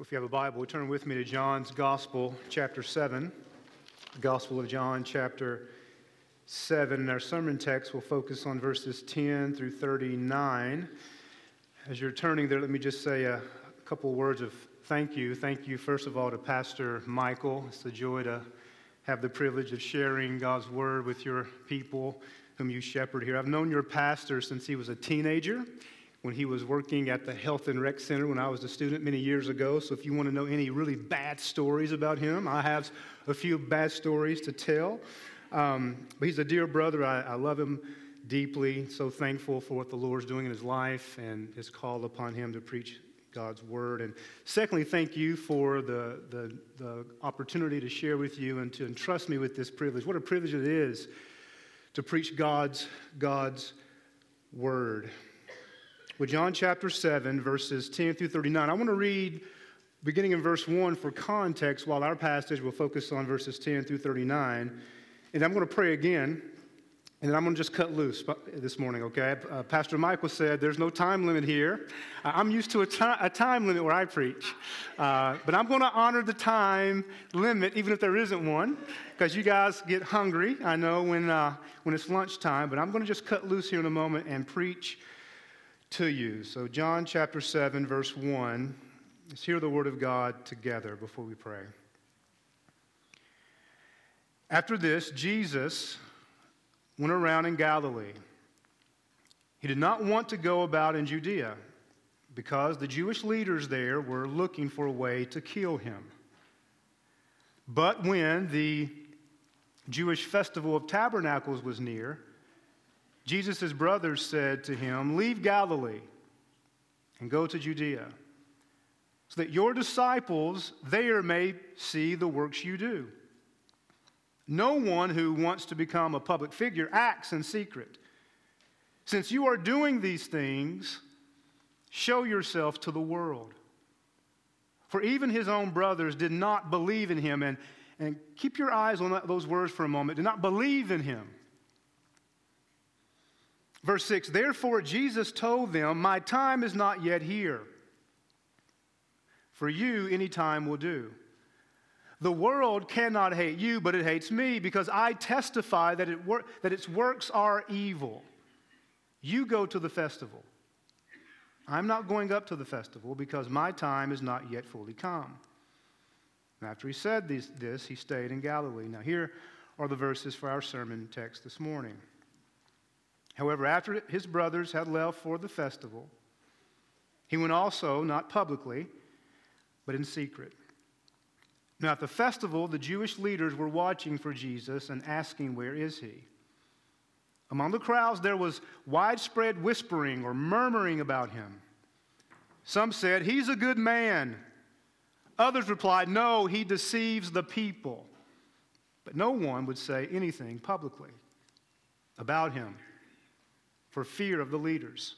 If you have a Bible, turn with me to John's Gospel, chapter 7. The Gospel of John, chapter 7. And our sermon text will focus on verses 10 through 39. As you're turning there, let me just say a couple words of thank you. Thank you, first of all, to Pastor Michael. It's a joy to have the privilege of sharing God's word with your people whom you shepherd here. I've known your pastor since he was a teenager when he was working at the Health and Rec Center when I was a student many years ago. So if you want to know any really bad stories about him, I have a few bad stories to tell. Um, but he's a dear brother. I, I love him deeply. So thankful for what the Lord's doing in his life and his call upon him to preach God's word. And secondly, thank you for the, the, the opportunity to share with you and to entrust me with this privilege. What a privilege it is to preach God's, God's word with John chapter 7, verses 10 through 39. I want to read beginning in verse 1 for context, while our passage will focus on verses 10 through 39. And I'm going to pray again, and then I'm going to just cut loose this morning, okay? Uh, Pastor Michael said there's no time limit here. I'm used to a, a time limit where I preach, uh, but I'm going to honor the time limit, even if there isn't one, because you guys get hungry, I know, when, uh, when it's lunchtime, but I'm going to just cut loose here in a moment and preach to you. So, John chapter 7, verse 1. Let's hear the word of God together before we pray. After this, Jesus went around in Galilee. He did not want to go about in Judea because the Jewish leaders there were looking for a way to kill him. But when the Jewish festival of tabernacles was near, Jesus' brothers said to him, Leave Galilee and go to Judea, so that your disciples there may see the works you do. No one who wants to become a public figure acts in secret. Since you are doing these things, show yourself to the world. For even his own brothers did not believe in him. And, and keep your eyes on those words for a moment. Did not believe in him. Verse 6 Therefore Jesus told them, My time is not yet here. For you, any time will do. The world cannot hate you, but it hates me because I testify that, it wor- that its works are evil. You go to the festival. I'm not going up to the festival because my time is not yet fully come. And after he said this, this, he stayed in Galilee. Now, here are the verses for our sermon text this morning. However, after his brothers had left for the festival, he went also, not publicly, but in secret. Now, at the festival, the Jewish leaders were watching for Jesus and asking, Where is he? Among the crowds, there was widespread whispering or murmuring about him. Some said, He's a good man. Others replied, No, he deceives the people. But no one would say anything publicly about him for fear of the leaders.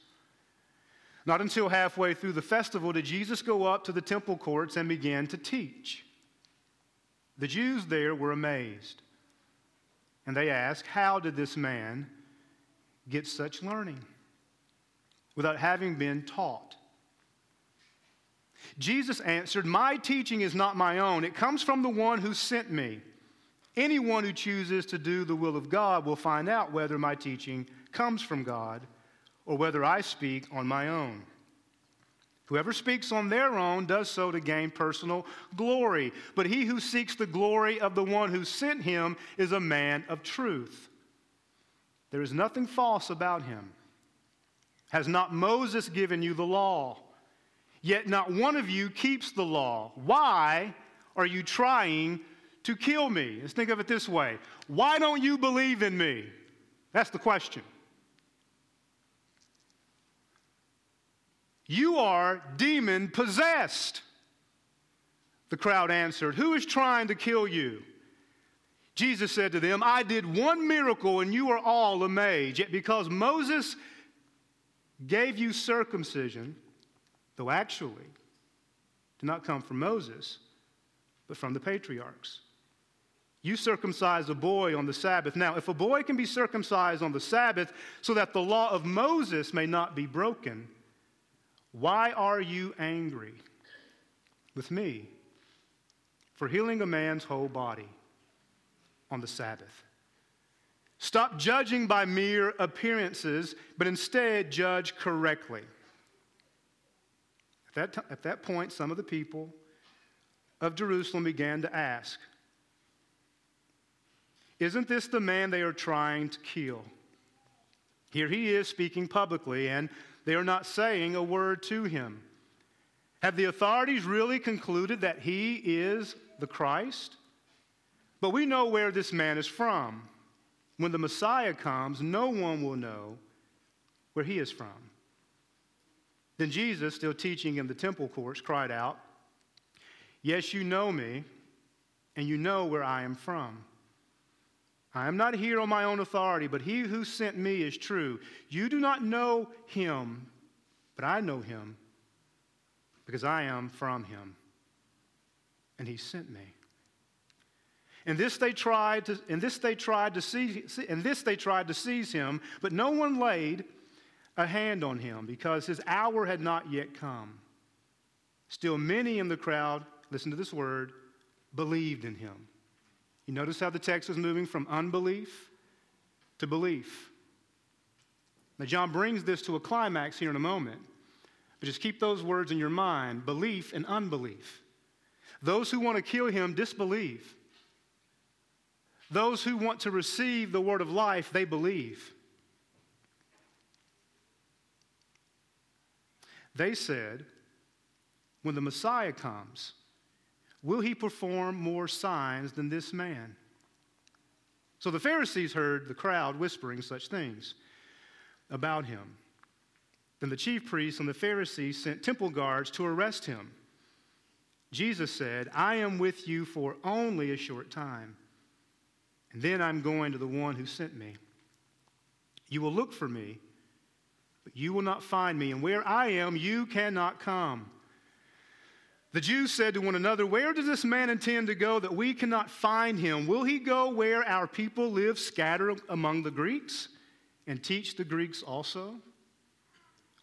Not until halfway through the festival did Jesus go up to the temple courts and begin to teach. The Jews there were amazed, and they asked, How did this man get such learning without having been taught? Jesus answered, My teaching is not my own, it comes from the one who sent me. Anyone who chooses to do the will of God will find out whether my teaching comes from God or whether I speak on my own. Whoever speaks on their own does so to gain personal glory, but he who seeks the glory of the one who sent him is a man of truth. There is nothing false about him. Has not Moses given you the law? Yet not one of you keeps the law. Why are you trying to kill me? Let's think of it this way Why don't you believe in me? That's the question. You are demon possessed. The crowd answered, Who is trying to kill you? Jesus said to them, I did one miracle and you are all amazed. Yet because Moses gave you circumcision, though actually did not come from Moses, but from the patriarchs. You circumcise a boy on the Sabbath. Now, if a boy can be circumcised on the Sabbath so that the law of Moses may not be broken, why are you angry? with me for healing a man's whole body on the Sabbath. Stop judging by mere appearances, but instead judge correctly. At that, t- at that point, some of the people of Jerusalem began to ask, Isn't this the man they are trying to kill? Here he is speaking publicly, and they are not saying a word to him. Have the authorities really concluded that he is the Christ? But we know where this man is from. When the Messiah comes, no one will know where he is from. Then Jesus, still teaching in the temple courts, cried out, Yes, you know me, and you know where I am from. I am not here on my own authority, but he who sent me is true. You do not know him, but I know him because I am from him. And he sent me. And this they tried to, and this they tried to seize, and this they tried to seize him, but no one laid a hand on him because his hour had not yet come. Still, many in the crowd, listen to this word, believed in him. You notice how the text is moving from unbelief to belief. Now, John brings this to a climax here in a moment, but just keep those words in your mind belief and unbelief. Those who want to kill him disbelieve. Those who want to receive the word of life, they believe. They said, when the Messiah comes, will he perform more signs than this man? So the Pharisees heard the crowd whispering such things about him. Then the chief priests and the Pharisees sent temple guards to arrest him. Jesus said, I am with you for only a short time and then I'm going to the one who sent me. You will look for me, but you will not find me. And where I am, you cannot come. The Jews said to one another, Where does this man intend to go that we cannot find him? Will he go where our people live scattered among the Greeks and teach the Greeks also?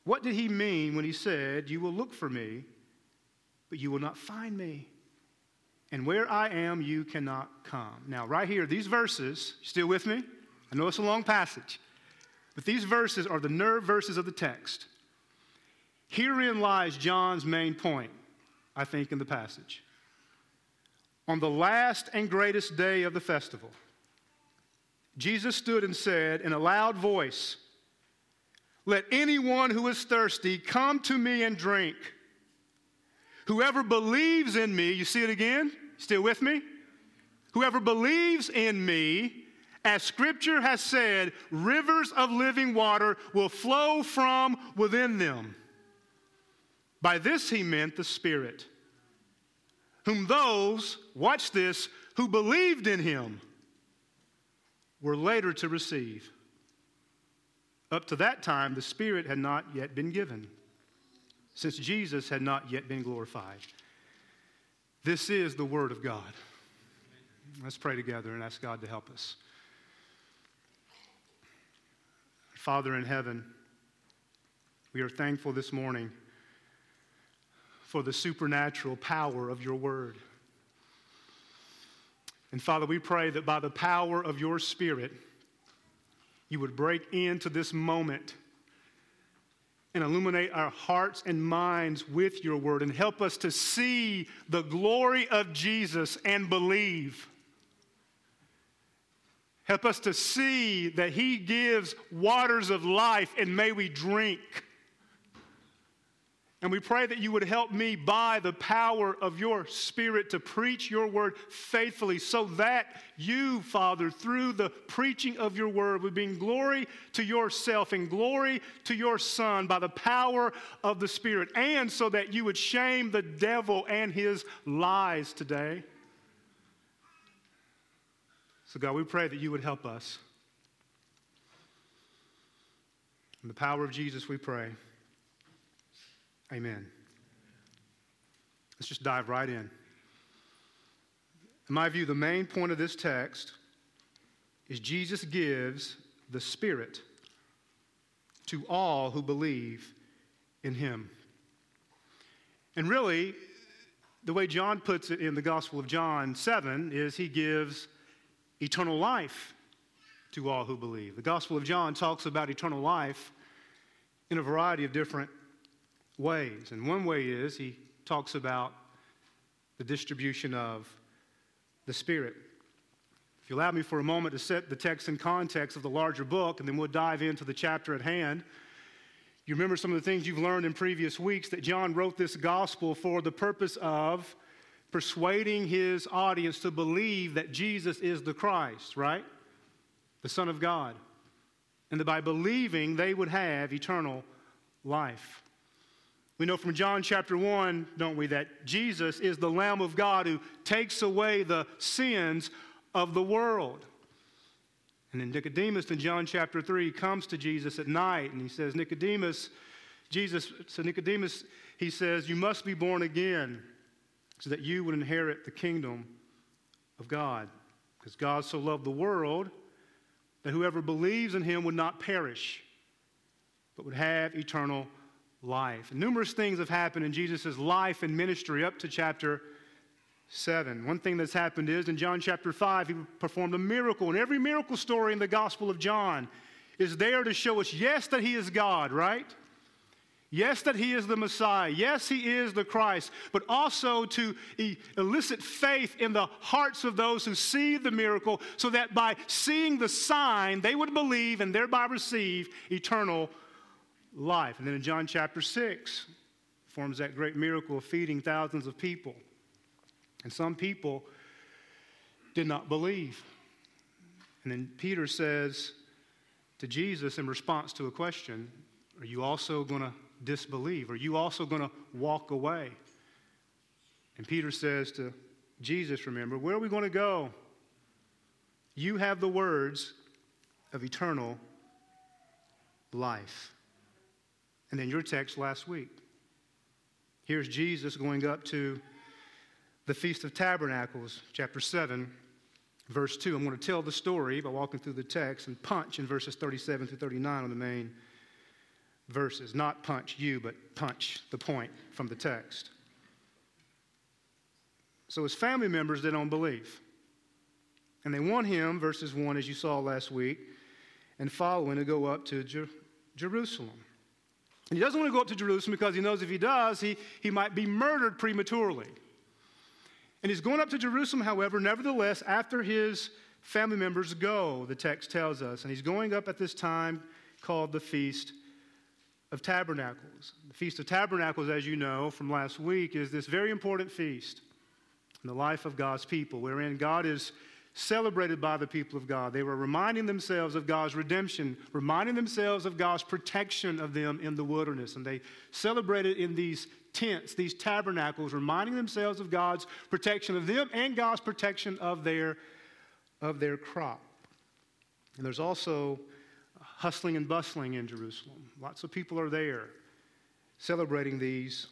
What did he mean when he said, You will look for me, but you will not find me? and where I am, you cannot come. Now, right here, these verses, still with me? I know it's a long passage, but these verses are the nerve verses of the text. Herein lies John's main point, I think, in the passage. On the last and greatest day of the festival, Jesus stood and said in a loud voice, Let anyone who is thirsty come to me and drink. Whoever believes in me, you see it again? Still with me? Whoever believes in me, as scripture has said, rivers of living water will flow from within them. By this he meant the Spirit, whom those, watch this, who believed in him were later to receive. Up to that time, the Spirit had not yet been given, since Jesus had not yet been glorified. This is the Word of God. Let's pray together and ask God to help us. Father in heaven, we are thankful this morning for the supernatural power of your Word. And Father, we pray that by the power of your Spirit, you would break into this moment and illuminate our hearts and minds with your word and help us to see the glory of Jesus and believe. Help us to see that he gives waters of life and may we drink. And we pray that you would help me by the power of your Spirit to preach your word faithfully so that you, Father, through the preaching of your word, would bring glory to yourself and glory to your Son by the power of the Spirit, and so that you would shame the devil and his lies today. So, God, we pray that you would help us. In the power of Jesus, we pray. Amen. Let's just dive right in. In my view, the main point of this text is Jesus gives the Spirit to all who believe in Him. And really, the way John puts it in the Gospel of John 7 is he gives eternal life to all who believe. The Gospel of John talks about eternal life in a variety of different ways. And one way is he talks about the distribution of the Spirit. If you allow me for a moment to set the text in context of the larger book, and then we'll dive into the chapter at hand. You remember some of the things you've learned in previous weeks that John wrote this gospel for the purpose of persuading his audience to believe that Jesus is the Christ, right? The Son of God. And that by believing, they would have eternal life. We know from John chapter 1, don't we, that Jesus is the Lamb of God who takes away the sins of the world. And then Nicodemus in John chapter 3 comes to Jesus at night and he says, Nicodemus, Jesus, so Nicodemus, he says, You must be born again so that you would inherit the kingdom of God. Because God so loved the world that whoever believes in him would not perish, but would have eternal life. And numerous things have happened in Jesus' life and ministry up to chapter 7. One thing that's happened is in John chapter 5, he performed a miracle. And every miracle story in the Gospel of John is there to show us, yes, that he is God, right? Yes, that he is the Messiah. Yes, he is the Christ, but also to elicit faith in the hearts of those who see the miracle so that by seeing the sign, they would believe and thereby receive eternal life. And then in John chapter 6, forms that great miracle of feeding thousands of people. And some people did not believe. And then Peter says to Jesus in response to a question, Are you also going to disbelieve? Are you also going to walk away? And Peter says to Jesus, Remember, where are we going to go? You have the words of eternal life. And then your text last week. Here's Jesus going up to the Feast of Tabernacles, chapter 7, verse 2. I'm going to tell the story by walking through the text and punch in verses 37 through 39 on the main verses. Not punch you, but punch the point from the text. So his family members, they don't believe. And they want him, verses 1, as you saw last week, and following to go up to Jer- Jerusalem. And he doesn't want to go up to Jerusalem because he knows if he does, he, he might be murdered prematurely. And he's going up to Jerusalem, however, nevertheless, after his family members go, the text tells us. And he's going up at this time called the Feast of Tabernacles. The Feast of Tabernacles, as you know from last week, is this very important feast in the life of God's people, wherein God is celebrated by the people of God. They were reminding themselves of God's redemption, reminding themselves of God's protection of them in the wilderness. And they celebrated in these tents, these tabernacles, reminding themselves of God's protection of them and God's protection of their, of their crop. And there's also hustling and bustling in Jerusalem. Lots of people are there celebrating these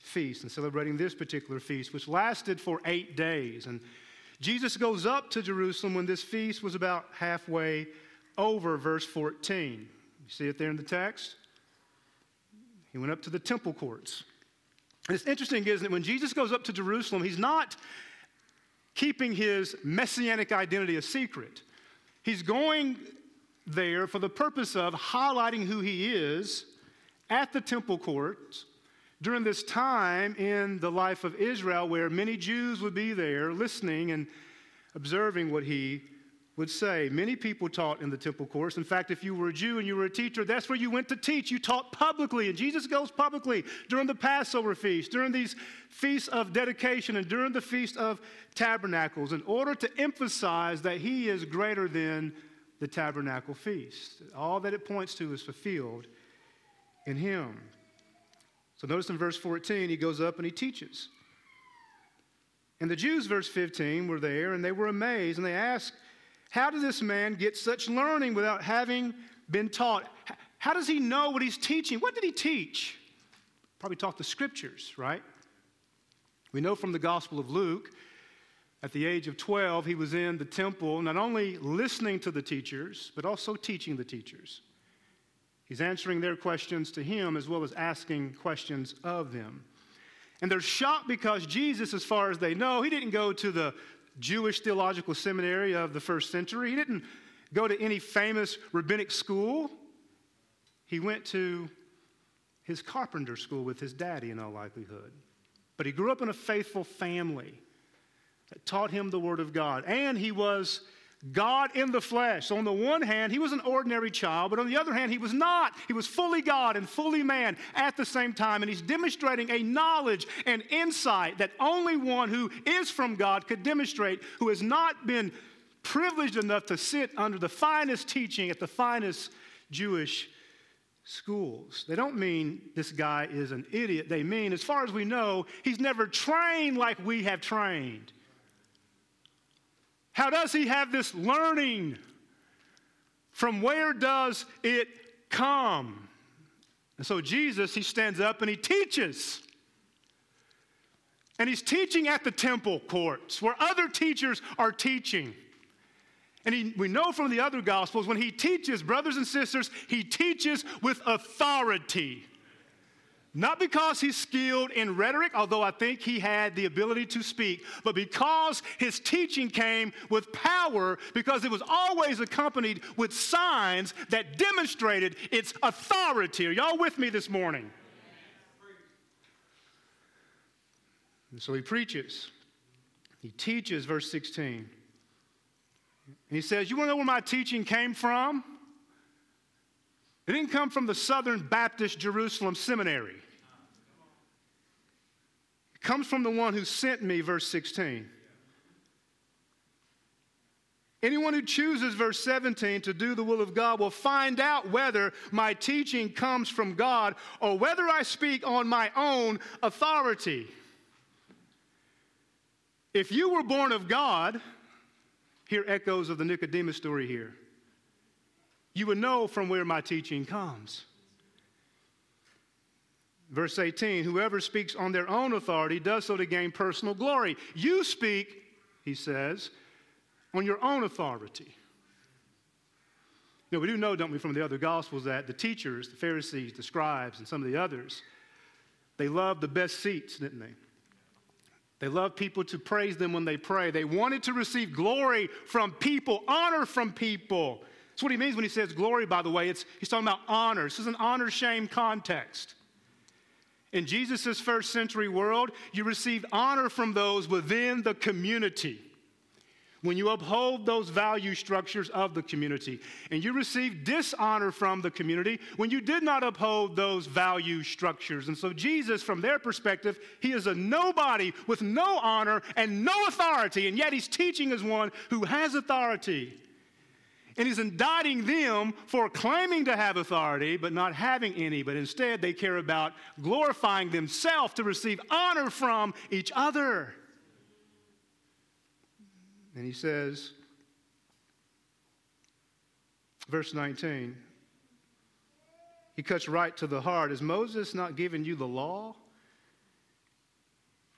feasts and celebrating this particular feast, which lasted for eight days. And Jesus goes up to Jerusalem when this feast was about halfway over, verse 14. You see it there in the text? He went up to the temple courts. And it's interesting, isn't it? When Jesus goes up to Jerusalem, he's not keeping his messianic identity a secret. He's going there for the purpose of highlighting who he is at the temple courts during this time in the life of Israel where many Jews would be there listening and observing what he would say. Many people taught in the temple courts. In fact, if you were a Jew and you were a teacher, that's where you went to teach. You taught publicly, and Jesus goes publicly during the Passover feast, during these feasts of dedication, and during the Feast of Tabernacles in order to emphasize that he is greater than the tabernacle feast. All that it points to is fulfilled in him. So notice in verse 14, he goes up and he teaches. And the Jews, verse 15, were there and they were amazed and they asked, how does this man get such learning without having been taught? How does he know what he's teaching? What did he teach? Probably taught the scriptures, right? We know from the Gospel of Luke, at the age of 12, he was in the temple, not only listening to the teachers, but also teaching the teachers. He's answering their questions to him as well as asking questions of them. And they're shocked because Jesus, as far as they know, he didn't go to the Jewish theological seminary of the first century. He didn't go to any famous rabbinic school. He went to his carpenter school with his daddy, in all likelihood. But he grew up in a faithful family that taught him the Word of God. And he was God in the flesh. So, on the one hand, he was an ordinary child, but on the other hand, he was not. He was fully God and fully man at the same time. And he's demonstrating a knowledge and insight that only one who is from God could demonstrate, who has not been privileged enough to sit under the finest teaching at the finest Jewish schools. They don't mean this guy is an idiot. They mean, as far as we know, he's never trained like we have trained. How does he have this learning? From where does it come? And so Jesus, he stands up and he teaches. And he's teaching at the temple courts where other teachers are teaching. And he, we know from the other gospels when he teaches, brothers and sisters, he teaches with authority. Not because he's skilled in rhetoric, although I think he had the ability to speak, but because his teaching came with power, because it was always accompanied with signs that demonstrated its authority. Are y'all with me this morning? And so he preaches. He teaches, verse 16. And he says, You want to know where my teaching came from? It didn't come from the Southern Baptist Jerusalem Seminary comes from the one who sent me, verse 16. Anyone who chooses, verse 17, to do the will of God will find out whether my teaching comes from God or whether I speak on my own authority. If you were born of God, hear echoes of the Nicodemus story here, you would know from where my teaching comes. Verse 18 Whoever speaks on their own authority does so to gain personal glory. You speak, he says, on your own authority. Now, we do know, don't we, from the other Gospels that the teachers, the Pharisees, the scribes, and some of the others, they loved the best seats, didn't they? They loved people to praise them when they pray. They wanted to receive glory from people, honor from people. That's what he means when he says glory, by the way. It's, he's talking about honor. This is an honor shame context. In Jesus' first century world, you received honor from those within the community when you uphold those value structures of the community. And you receive dishonor from the community when you did not uphold those value structures. And so, Jesus, from their perspective, he is a nobody with no honor and no authority, and yet he's teaching as one who has authority. And he's indicting them for claiming to have authority, but not having any, but instead they care about glorifying themselves to receive honor from each other. And he says, verse 19, he cuts right to the heart. Is Moses not giving you the law?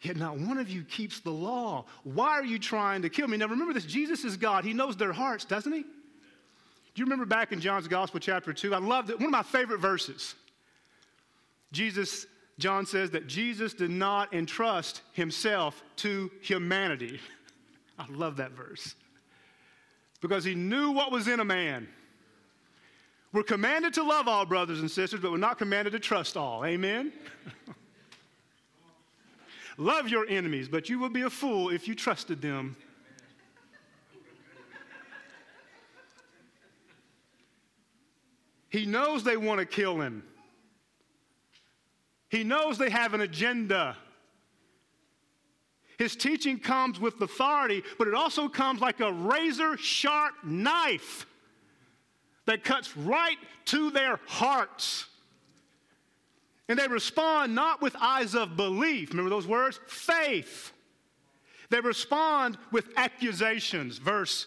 Yet not one of you keeps the law. Why are you trying to kill me? Now remember this Jesus is God. He knows their hearts, doesn't he? Do you remember back in John's Gospel, chapter 2? I loved it. One of my favorite verses. Jesus, John says that Jesus did not entrust himself to humanity. I love that verse. Because he knew what was in a man. We're commanded to love all brothers and sisters, but we're not commanded to trust all. Amen? love your enemies, but you would be a fool if you trusted them He knows they want to kill him. He knows they have an agenda. His teaching comes with authority, but it also comes like a razor sharp knife that cuts right to their hearts. And they respond not with eyes of belief. Remember those words? Faith. They respond with accusations. Verse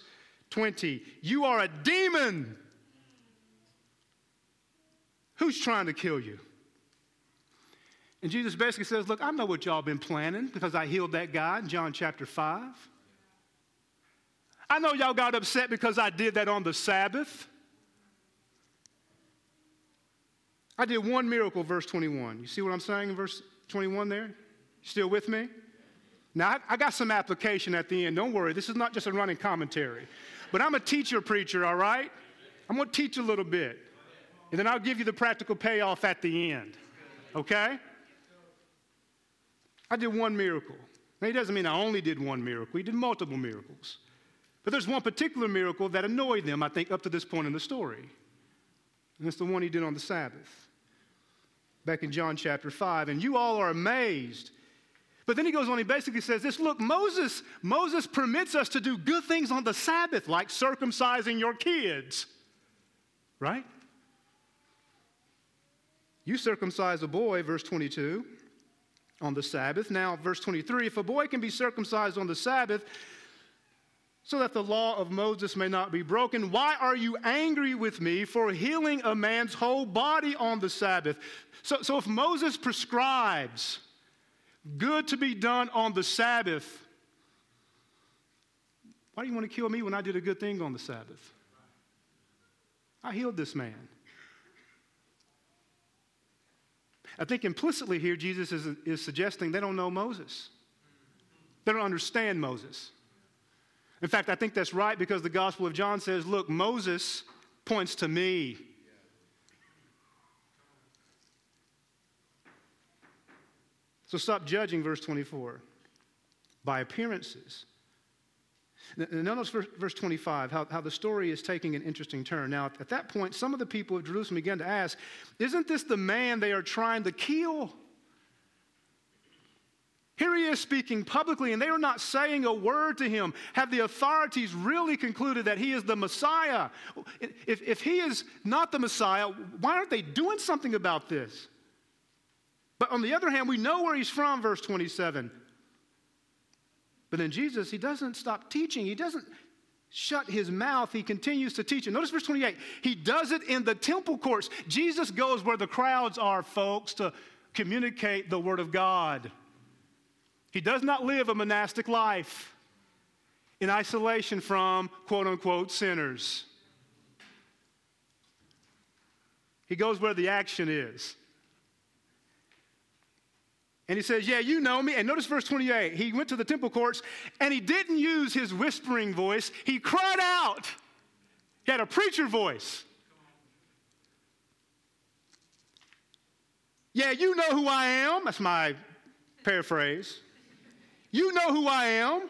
20 You are a demon. Who's trying to kill you? And Jesus basically says, Look, I know what y'all been planning because I healed that guy in John chapter 5. I know y'all got upset because I did that on the Sabbath. I did one miracle, verse 21. You see what I'm saying in verse 21 there? Still with me? Now, I, got some application at the end. Don't worry, this is not just a running commentary. But I'm a teacher preacher, all right? I'm going to teach a little bit. And then I'll give you the practical payoff at the end. Okay? I did one miracle. Now, it doesn't mean I only did one miracle, he did multiple miracles. But there's one particular miracle that annoyed them, I think, up to this point in the story. And it's the one he did on the Sabbath. Back in John chapter 5. And you all are amazed. But then he goes on, he basically says this look, Moses, Moses permits us to do good things on the Sabbath, like circumcising your kids. Right? You circumcise a boy, verse 22, on the Sabbath. Now, verse 23 if a boy can be circumcised on the Sabbath, so that the law of Moses may not be broken. Why are you angry with me for healing a man's whole body on the Sabbath? So, so if Moses prescribes good to be done on the Sabbath, why do you want to kill me when I did a good thing on the Sabbath? I healed this man. I think implicitly here, Jesus is, is suggesting they don't know Moses. They don't understand Moses. In fact, I think that's right because the Gospel of John says, look, Moses points to me. So stop judging, verse 24, by appearances. Notice verse 25, how, how the story is taking an interesting turn. Now, at that point, some of the people of Jerusalem began to ask, Isn't this the man they are trying to kill? Here he is speaking publicly, and they are not saying a word to him. Have the authorities really concluded that he is the Messiah? If, if he is not the Messiah, why aren't they doing something about this? But on the other hand, we know where he's from, verse 27. But then Jesus, he doesn't stop teaching. He doesn't shut his mouth. He continues to teach. And notice verse 28. He does it in the temple courts. Jesus goes where the crowds are, folks, to communicate the word of God. He does not live a monastic life in isolation from quote unquote sinners. He goes where the action is. And he says, Yeah, you know me. And notice verse 28. He went to the temple courts and he didn't use his whispering voice, he cried out. He had a preacher voice. Yeah, you know who I am. That's my paraphrase. You know who I am,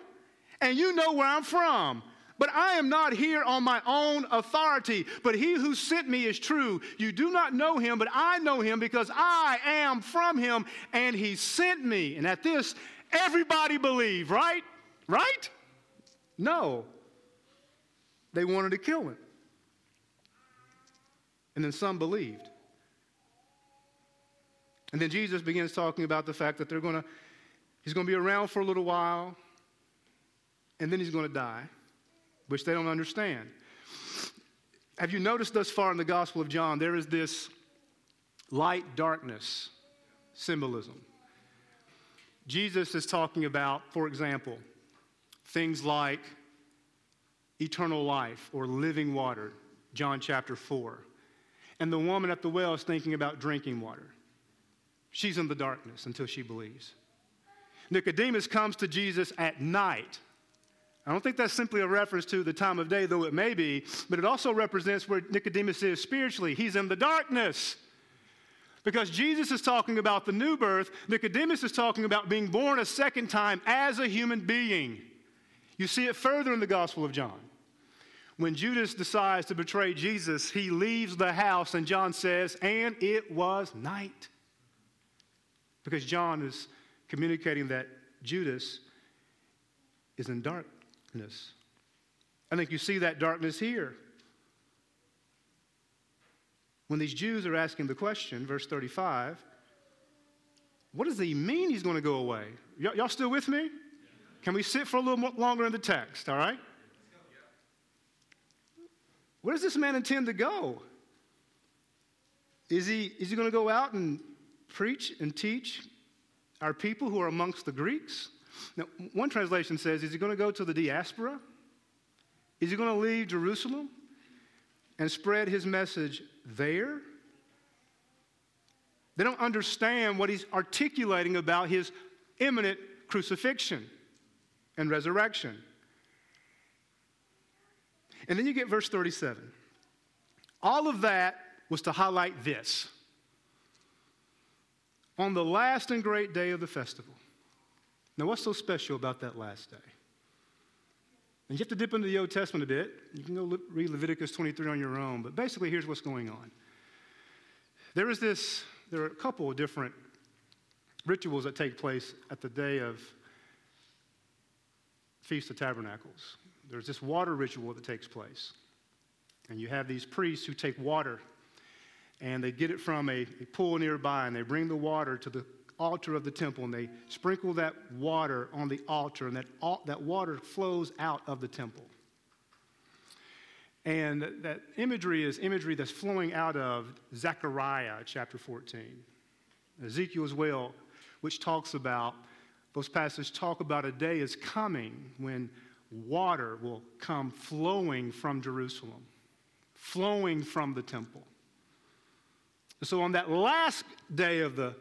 and you know where I'm from. But I am not here on my own authority, but he who sent me is true. You do not know him, but I know him because I am from him, and he sent me. And at this, everybody believed, right? Right? No. They wanted to kill him. And then some believed. And then Jesus begins talking about the fact that they're going to He's going to be around for a little while, and then he's going to die, which they don't understand. Have you noticed thus far in the Gospel of John, there is this light darkness symbolism? Jesus is talking about, for example, things like eternal life or living water, John chapter 4. And the woman at the well is thinking about drinking water. She's in the darkness until she believes. Nicodemus comes to Jesus at night. I don't think that's simply a reference to the time of day, though it may be, but it also represents where Nicodemus is spiritually. He's in the darkness. Because Jesus is talking about the new birth, Nicodemus is talking about being born a second time as a human being. You see it further in the Gospel of John. When Judas decides to betray Jesus, he leaves the house, and John says, and it was night. Because John is communicating that Judas is in darkness. I think you see that darkness here. When these Jews are asking the question, verse 35, what does he mean he's going to go away? Y- y'all still with me? Can we sit for a little longer in the text, all right? Where does this man intend to go? Is he, is he going to go out and preach and teach our people who are amongst the Greeks. Now, one translation says, Is he going to go to the diaspora? Is he going to leave Jerusalem and spread his message there? They don't understand what he's articulating about his imminent crucifixion and resurrection. And then you get verse 37. All of that was to highlight this. On the last and great day of the festival. Now, what's so special about that last day? And you have to dip into the Old Testament a bit. You can go read Leviticus 23 on your own. But basically, here's what's going on. There is this, there are a couple of different rituals that take place at the day of Feast of Tabernacles. There's this water ritual that takes place. And you have these priests who take water and they get it from a, a pool nearby and they bring the water to the altar of the temple and they sprinkle that water on the altar, and that, that water flows out of the temple. And that imagery is imagery that's flowing out of Zechariah chapter 14. Ezekiel as well, which talks about, those passages talk about a day is coming when water will come flowing from Jerusalem, flowing from the temple. So on that last day of the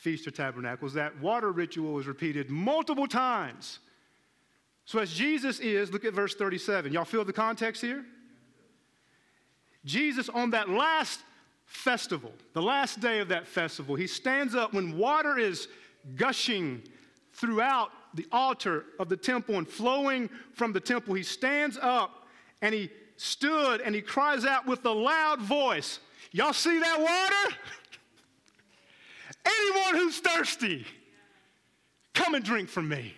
Feast of Tabernacles, that water ritual was repeated multiple times. So, as Jesus is, look at verse 37. Y'all feel the context here? Jesus, on that last festival, the last day of that festival, he stands up when water is gushing throughout the altar of the temple and flowing from the temple. He stands up and he stood and he cries out with a loud voice, Y'all see that water? Anyone who's thirsty, come and drink from me.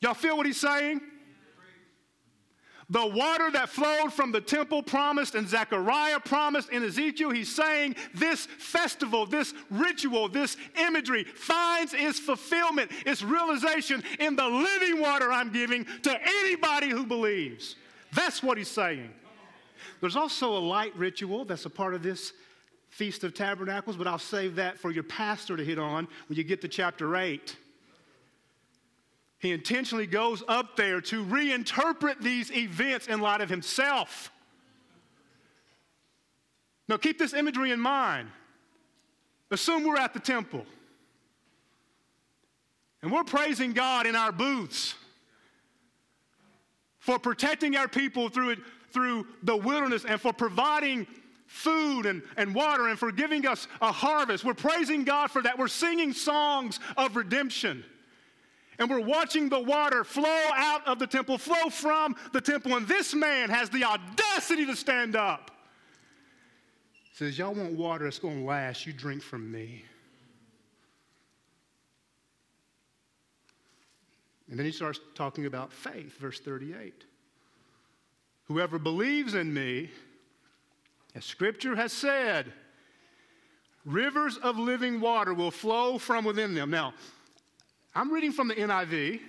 Y'all feel what he's saying? The water that flowed from the temple promised and Zechariah promised in Ezekiel, he's saying this festival, this ritual, this imagery finds its fulfillment, its realization in the living water I'm giving to anybody who believes. That's what he's saying. There's also a light ritual that's a part of this Feast of Tabernacles, but I'll save that for your pastor to hit on when you get to chapter 8. He intentionally goes up there to reinterpret these events in light of himself. Now, keep this imagery in mind. Assume we're at the temple and we're praising God in our booths for protecting our people through, through the wilderness and for providing food and, and water and for giving us a harvest. We're praising God for that. We're singing songs of redemption. And we're watching the water flow out of the temple, flow from the temple. And this man has the audacity to stand up. He says, Y'all want water that's going to last, you drink from me. And then he starts talking about faith, verse 38. Whoever believes in me, as Scripture has said, rivers of living water will flow from within them. Now, I'm reading from the NIV.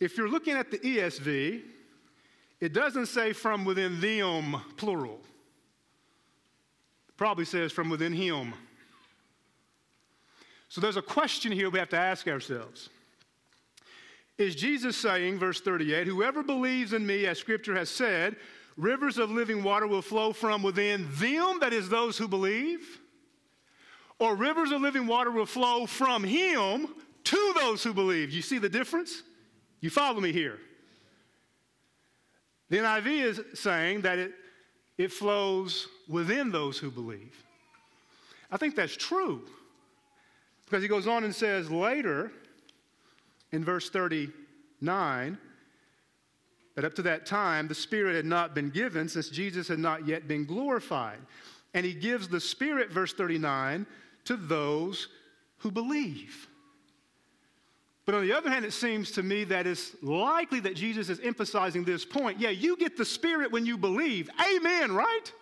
If you're looking at the ESV, it doesn't say from within them, plural. It probably says from within him. So there's a question here we have to ask ourselves. Is Jesus saying, verse 38, whoever believes in me, as scripture has said, rivers of living water will flow from within them, that is, those who believe, or rivers of living water will flow from him to those who believe. You see the difference? You follow me here. The NIV is saying that it, it flows within those who believe. I think that's true because he goes on and says later in verse 39 that up to that time, the Spirit had not been given since Jesus had not yet been glorified. And he gives the Spirit, verse 39, to those who believe. But on the other hand, it seems to me that it's likely that Jesus is emphasizing this point. Yeah, you get the Spirit when you believe. Amen, right?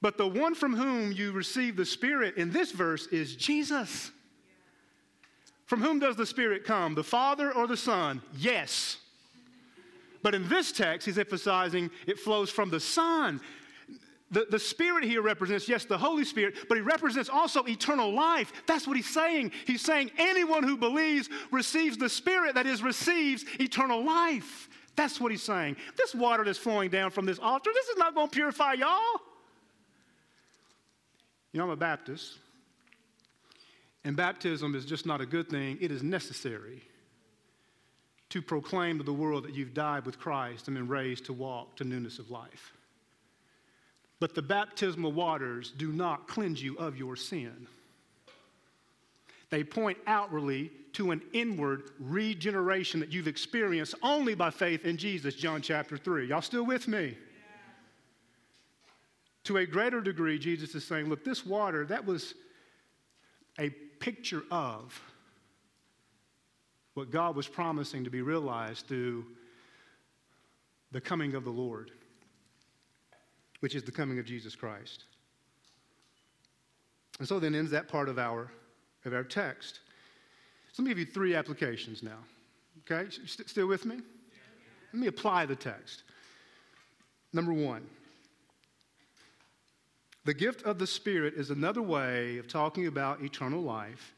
But the one from whom you receive the Spirit in this verse is Jesus. From whom does the Spirit come? The Father or the Son? Yes. But in this text, he's emphasizing it flows from the Son. The, the Spirit here represents, yes, the Holy Spirit, but he represents also eternal life. That's what he's saying. He's saying anyone who believes receives the Spirit, that is, receives eternal life. That's what he's saying. This water that's flowing down from this altar, this is not going to purify y'all. You know, I'm a Baptist, and baptism is just not a good thing, it is necessary to proclaim to the world that you've died with Christ and been raised to walk to newness of life. But the baptismal waters do not cleanse you of your sin. They point outwardly to an inward regeneration that you've experienced only by faith in Jesus, John chapter 3. Y'all still with me? Yeah. To a greater degree, Jesus is saying, look, this water, that was a picture of what God was promising to be realized through the coming of the Lord, which is the coming of Jesus Christ. And so then ends that part of our, of our text. So let me give you three applications now. Okay? St- still with me? Let me apply the text. Number one, the gift of the Spirit is another way of talking about eternal life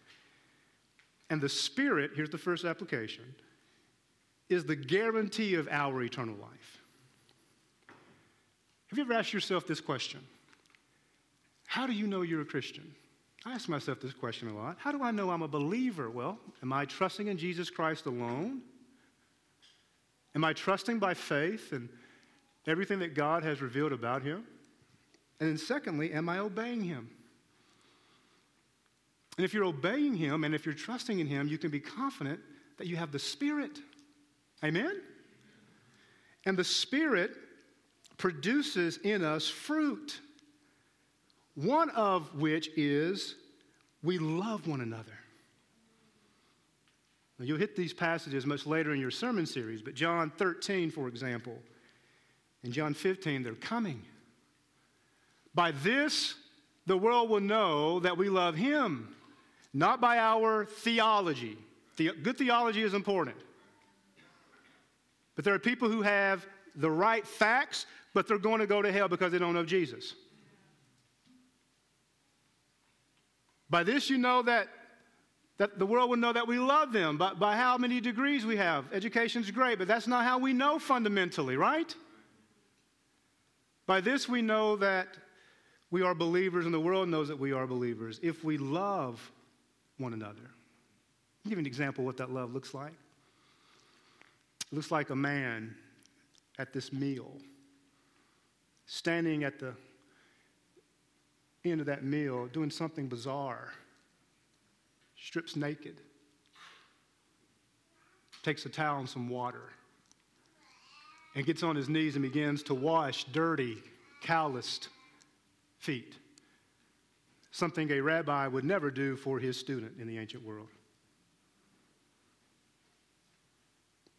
and the Spirit, here's the first application, is the guarantee of our eternal life. Have you ever asked yourself this question? How do you know you're a Christian? I ask myself this question a lot. How do I know I'm a believer? Well, am I trusting in Jesus Christ alone? Am I trusting by faith in everything that God has revealed about him? And then, secondly, am I obeying him? And if you're obeying Him and if you're trusting in Him, you can be confident that you have the Spirit. Amen? And the Spirit produces in us fruit, one of which is we love one another. Now, you'll hit these passages much later in your sermon series, but John 13, for example, and John 15, they're coming. By this, the world will know that we love Him not by our theology. The, good theology is important. But there are people who have the right facts, but they're going to go to hell because they don't know Jesus. By this, you know that, that the world will know that we love them, by, by how many degrees we have. Education's great, but that's not how we know fundamentally, right? By this, we know that we are believers, and the world knows that we are believers if we love one another. I'll give you an example of what that love looks like. It looks like a man at this meal, standing at the end of that meal, doing something bizarre, strips naked, takes a towel and some water, and gets on his knees and begins to wash dirty, calloused feet something a rabbi would never do for his student in the ancient world.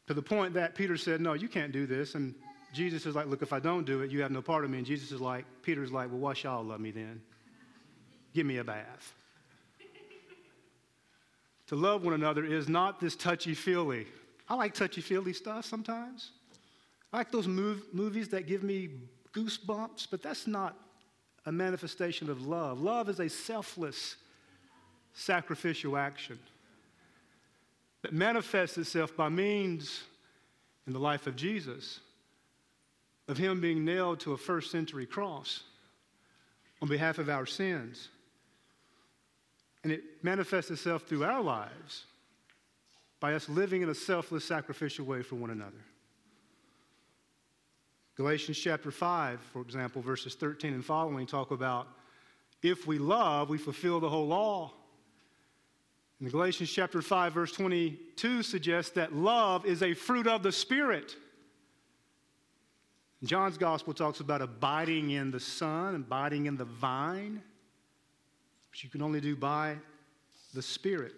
To the point that Peter said, No, you can't do this. And Jesus is like, Look, if I don't do it, you have no part of me. And Jesus is like, Peter's like, Well, why y'all love me then? Give me a bath. to love one another is not this touchy feely. I like touchy feely stuff sometimes. I like those mov- movies that give me goosebumps, but that's not a manifestation of love. Love is a selfless, sacrificial action that manifests itself by means in the life of Jesus of Him being nailed to a first century cross on behalf of our sins. And it manifests itself through our lives by us living in a selfless, sacrificial way for one another. Galatians chapter 5, for example, verses 13 and following talk about if we love, we fulfill the whole law. And Galatians chapter 5, verse 22 suggests that love is a fruit of the Spirit. John's gospel talks about abiding in the Son, abiding in the vine, which you can only do by the Spirit.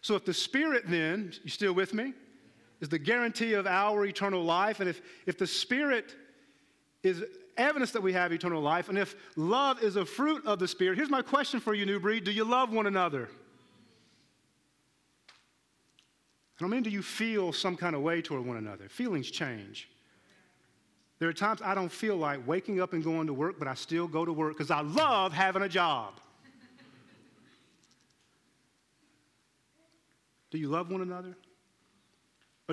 So if the Spirit then, you still with me? Is the guarantee of our eternal life. And if, if the Spirit is evidence that we have eternal life, and if love is a fruit of the Spirit, here's my question for you, New Breed Do you love one another? I don't mean do you feel some kind of way toward one another. Feelings change. There are times I don't feel like waking up and going to work, but I still go to work because I love having a job. Do you love one another?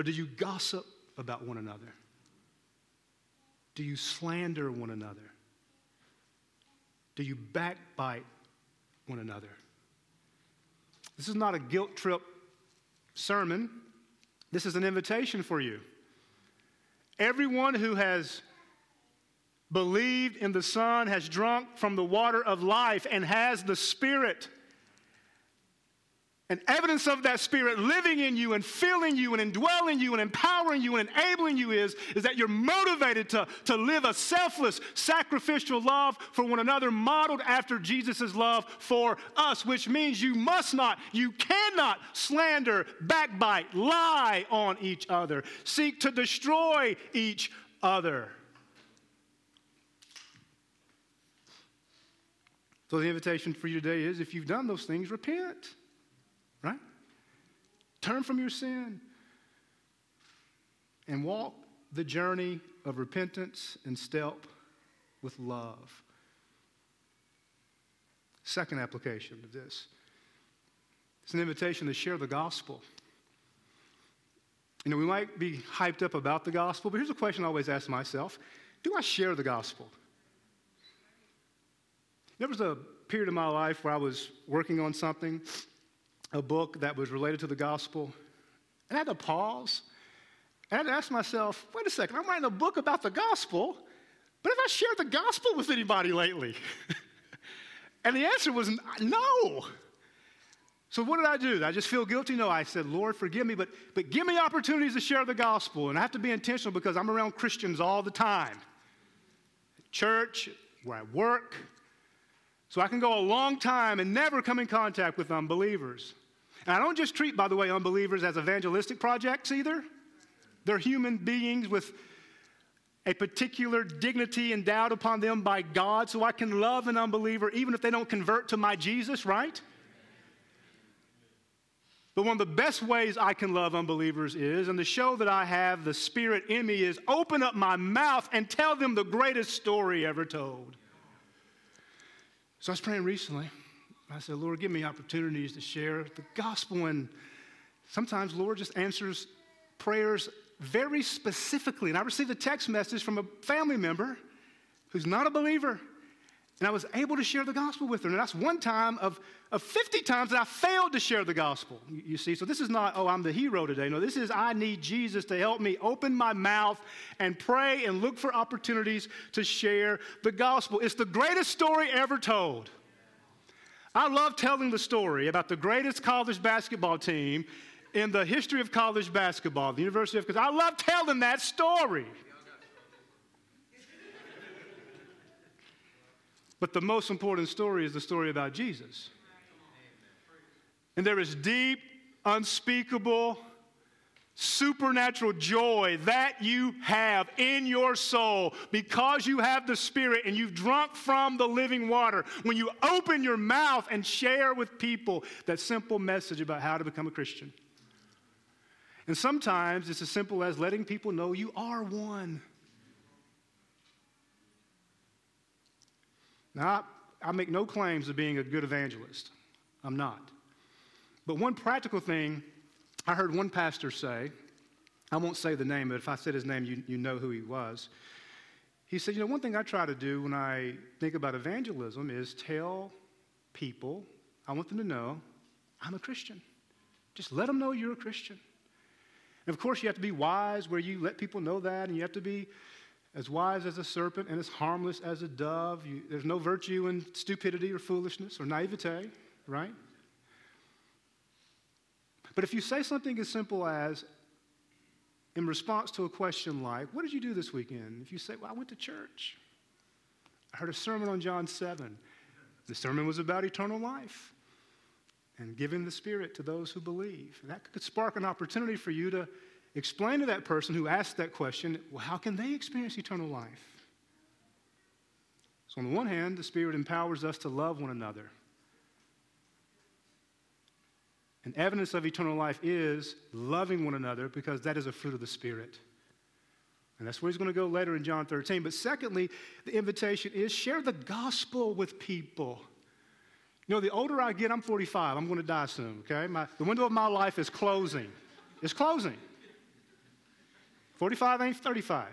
Or do you gossip about one another? Do you slander one another? Do you backbite one another? This is not a guilt trip sermon. This is an invitation for you. Everyone who has believed in the Son has drunk from the water of life and has the Spirit. And evidence of that Spirit living in you and filling you and indwelling you and empowering you and enabling you is, is that you're motivated to, to live a selfless, sacrificial love for one another, modeled after Jesus' love for us, which means you must not, you cannot slander, backbite, lie on each other, seek to destroy each other. So the invitation for you today is if you've done those things, repent? Turn from your sin and walk the journey of repentance and step with love. Second application of this it's an invitation to share the gospel. You know, we might be hyped up about the gospel, but here's a question I always ask myself Do I share the gospel? There was a period of my life where I was working on something a book that was related to the gospel. And I had to pause. And I had to ask myself, wait a second, I'm writing a book about the gospel, but have I shared the gospel with anybody lately? and the answer was no. So what did I do? Did I just feel guilty? No, I said, Lord, forgive me, but, but give me opportunities to share the gospel. And I have to be intentional because I'm around Christians all the time. Church, where I work. So I can go a long time and never come in contact with unbelievers. And I don't just treat, by the way, unbelievers as evangelistic projects either. They're human beings with a particular dignity endowed upon them by God, so I can love an unbeliever even if they don't convert to my Jesus, right? But one of the best ways I can love unbelievers is, and the show that I have the Spirit in me, is open up my mouth and tell them the greatest story ever told. So I was praying recently. I said, Lord, give me opportunities to share the gospel. And sometimes, Lord just answers prayers very specifically. And I received a text message from a family member who's not a believer. And I was able to share the gospel with her. And that's one time of, of 50 times that I failed to share the gospel. You, you see, so this is not, oh, I'm the hero today. No, this is, I need Jesus to help me open my mouth and pray and look for opportunities to share the gospel. It's the greatest story ever told. I love telling the story about the greatest college basketball team in the history of college basketball, the University of, because I love telling that story. But the most important story is the story about Jesus. And there is deep, unspeakable, supernatural joy that you have in your soul because you have the Spirit and you've drunk from the living water. When you open your mouth and share with people that simple message about how to become a Christian. And sometimes it's as simple as letting people know you are one. Now, I, make no claims of being a good evangelist. I'm not. But one practical thing I heard one pastor say, I won't say the name, but if I said his name, you, you know who he was. He said, You know, one thing I try to do when I think about evangelism is tell people, I want them to know I'm a Christian. Just let them know you're a Christian. And of course, you have to be wise where you let people know that, and you have to be as wise as a serpent and as harmless as a dove. You, there's no virtue in stupidity or foolishness or naivete, right? But if you say something as simple as, in response to a question like, What did you do this weekend? If you say, Well, I went to church, I heard a sermon on John 7. The sermon was about eternal life and giving the Spirit to those who believe. That could spark an opportunity for you to explain to that person who asked that question, Well, how can they experience eternal life? So, on the one hand, the Spirit empowers us to love one another. And evidence of eternal life is loving one another because that is a fruit of the Spirit. And that's where he's going to go later in John 13. But secondly, the invitation is share the gospel with people. You know, the older I get, I'm 45. I'm going to die soon, okay? My, the window of my life is closing. It's closing. 45 ain't 35.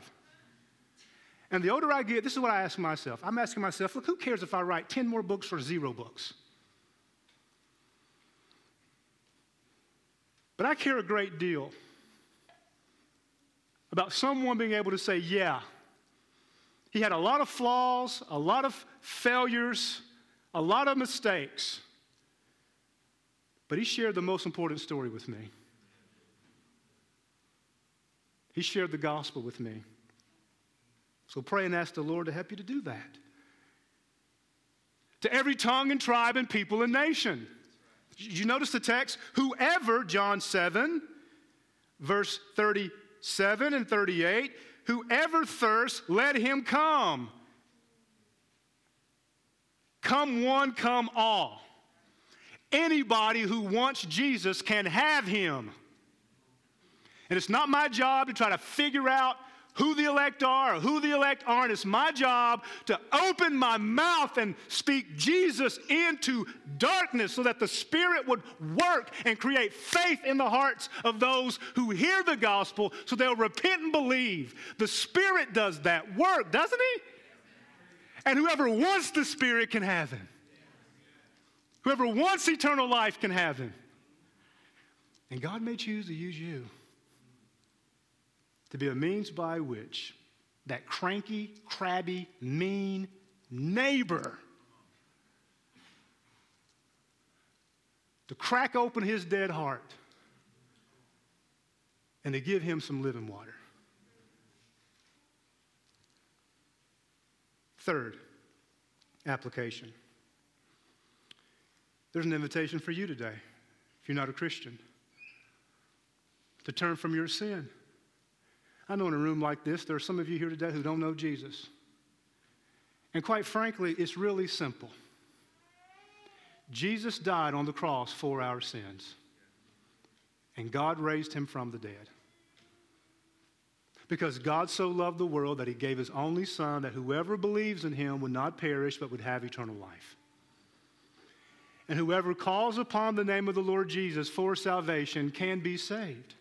And the older I get, this is what I ask myself. I'm asking myself, look, who cares if I write 10 more books or zero books? But I care a great deal about someone being able to say, yeah, he had a lot of flaws, a lot of failures, a lot of mistakes, but he shared the most important story with me. He shared the gospel with me. So pray and ask the Lord to help you to do that. To every tongue and tribe and people and nation. You notice the text? Whoever, John 7, verse 37 and 38, whoever thirsts, let him come. Come one, come all. Anybody who wants Jesus can have him. And it's not my job to try to figure out who the elect are or who the elect aren't. It's my job to open my mouth and speak Jesus into darkness so that the Spirit would work and create faith in the hearts of those who hear the gospel so they'll repent and believe. The Spirit does that work, doesn't He? And whoever wants the Spirit can have Him. Whoever wants eternal life can have Him. And God may choose to use you to be a means by which that cranky, crabby, mean neighbor to crack open his dead heart and to give him some living water. Third, application. There's an invitation for you today, if you're not a Christian, to turn from your sin I know in a room like this, there are some of you here today who don't know Jesus. And quite frankly, it's really simple. Jesus died on the cross for our sins, and God raised him from the dead. Because God so loved the world that he gave his only Son, that whoever believes in him would not perish but would have eternal life. And whoever calls upon the name of the Lord Jesus for salvation can be saved.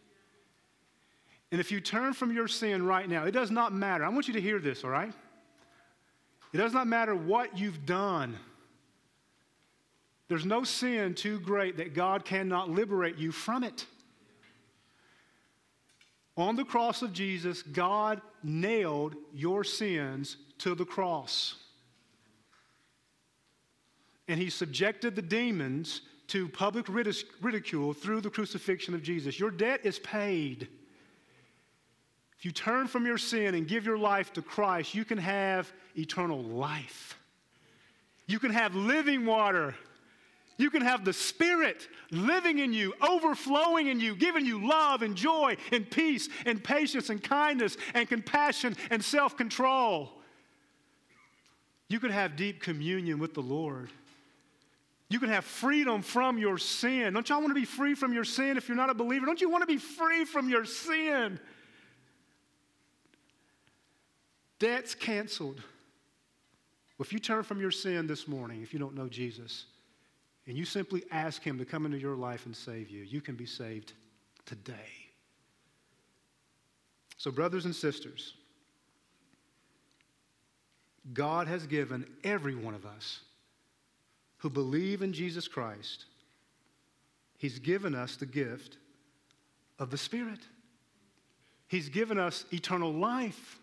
And if you turn from your sin right now, it does not matter. I want you to hear this, all right? It does not matter what you've done. There's no sin too great that God cannot liberate you from it. On the cross of Jesus, God nailed your sins to the cross. And he subjected the demons to public ridicule through the crucifixion of Jesus. Your debt is paid. If you turn from your sin and give your life to Christ, you can have eternal life. You can have living water. You can have the Spirit living in you, overflowing in you, giving you love and joy and peace and patience and kindness and compassion and self control. You can have deep communion with the Lord. You can have freedom from your sin. Don't y'all want to be free from your sin if you're not a believer? Don't you want to be free from your sin? Debt's canceled. Well, If you turn from your sin this morning, if you don't know Jesus, and you simply ask Him to come into your life and save you, you can be saved today. So, brothers and sisters, God has given every one of us who believe in Jesus Christ, He's given us the gift of the Spirit. He's given us eternal life.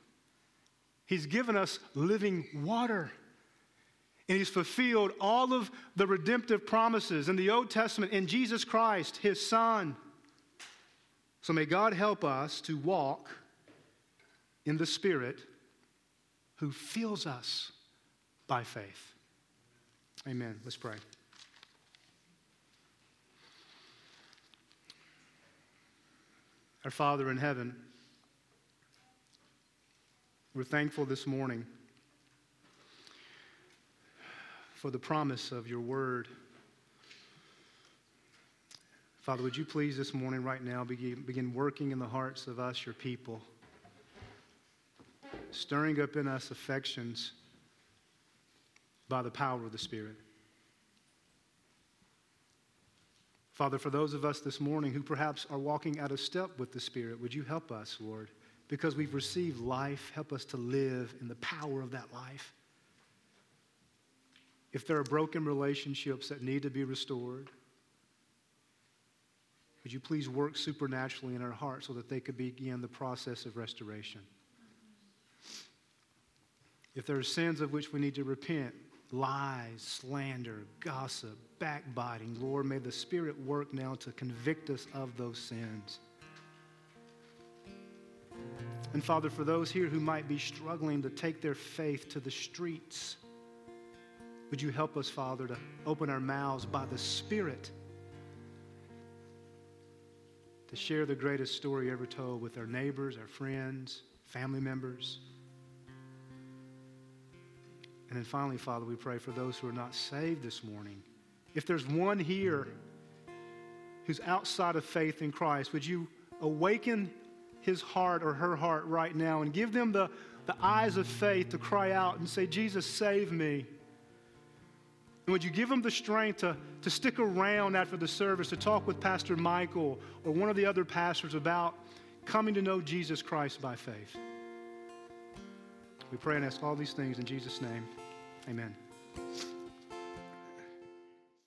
He's given us living water. And He's fulfilled all of the redemptive promises in the Old Testament in Jesus Christ, His Son. So may God help us to walk in the Spirit who fills us by faith. Amen. Let's pray. Our Father in heaven, we're thankful this morning for the promise of your word. Father, would you please this morning, right now, begin, begin working in the hearts of us, your people, stirring up in us affections by the power of the Spirit. Father, for those of us this morning who perhaps are walking out of step with the Spirit, would you help us, Lord, because we've received life, help us to live in the power of that life. If there are broken relationships that need to be restored, would you please work supernaturally in our hearts so that they could begin the process of restoration? If there are sins of which we need to repent, lies, slander, gossip, backbiting, Lord, may the Spirit work now to convict us of those sins. And Father, for those here who might be struggling to take their faith to the streets, would you help us, Father, to open our mouths by the Spirit to share the greatest story ever told with our neighbors, our friends, family members? And then finally, Father, we pray for those who are not saved this morning. If there's one here who's outside of faith in Christ, would you awaken his heart or her heart right now and give them the, the eyes of faith to cry out and say, Jesus, save me? And would you give them the strength to, to stick around after the service to talk with Pastor Michael or one of the other pastors about coming to know Jesus Christ by faith? We pray and ask all these things in Jesus' name. Amen.